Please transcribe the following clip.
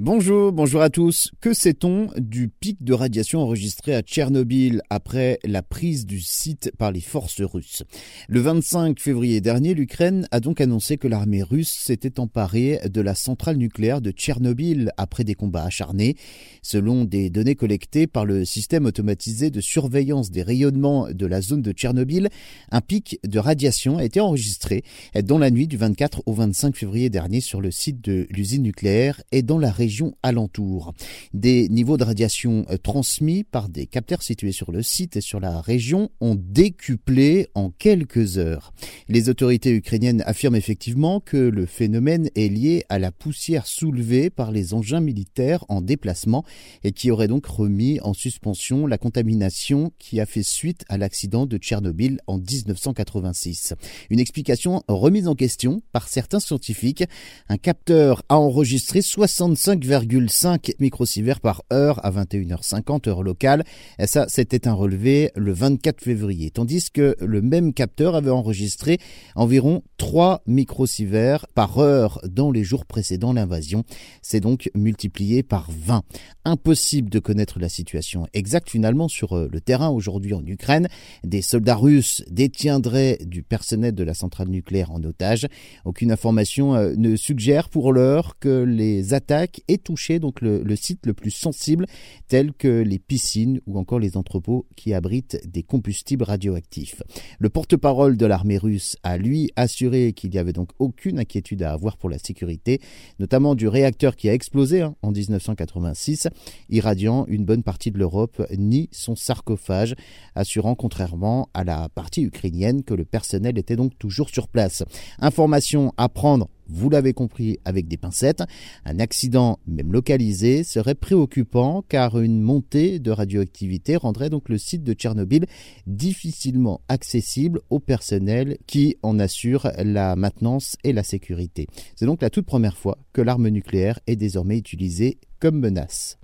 Bonjour, bonjour à tous. Que sait-on du pic de radiation enregistré à Tchernobyl après la prise du site par les forces russes? Le 25 février dernier, l'Ukraine a donc annoncé que l'armée russe s'était emparée de la centrale nucléaire de Tchernobyl après des combats acharnés. Selon des données collectées par le système automatisé de surveillance des rayonnements de la zone de Tchernobyl, un pic de radiation a été enregistré dans la nuit du 24 au 25 février dernier sur le site de l'usine nucléaire et dans la région alentour. Des niveaux de radiation euh, transmis par des capteurs situés sur le site et sur la région ont décuplé en quelques heures. Les autorités ukrainiennes affirment effectivement que le phénomène est lié à la poussière soulevée par les engins militaires en déplacement et qui aurait donc remis en suspension la contamination qui a fait suite à l'accident de Tchernobyl en 1986. Une explication remise en question par certains scientifiques. Un capteur a enregistré 65 5,5 microsieverts par heure à 21h50 heure locale. Et ça, c'était un relevé le 24 février. Tandis que le même capteur avait enregistré environ 3 microsieverts par heure dans les jours précédant l'invasion. C'est donc multiplié par 20. Impossible de connaître la situation exacte finalement sur euh, le terrain aujourd'hui en Ukraine. Des soldats russes détiendraient du personnel de la centrale nucléaire en otage. Aucune information euh, ne suggère pour l'heure que les attaques et touché donc le, site le plus sensible, tel que les piscines ou encore les entrepôts qui abritent des combustibles radioactifs. Le porte-parole de l'armée russe a lui assuré qu'il n'y avait donc aucune inquiétude à avoir pour la sécurité, notamment du réacteur qui a explosé hein, en 1986, irradiant une bonne partie de l'Europe, ni son sarcophage, assurant contrairement à la partie ukrainienne que le personnel était donc toujours sur place. Information à prendre vous l'avez compris, avec des pincettes. Un accident, même localisé, serait préoccupant car une montée de radioactivité rendrait donc le site de Tchernobyl difficilement accessible au personnel qui en assure la maintenance et la sécurité. C'est donc la toute première fois que l'arme nucléaire est désormais utilisée comme menace.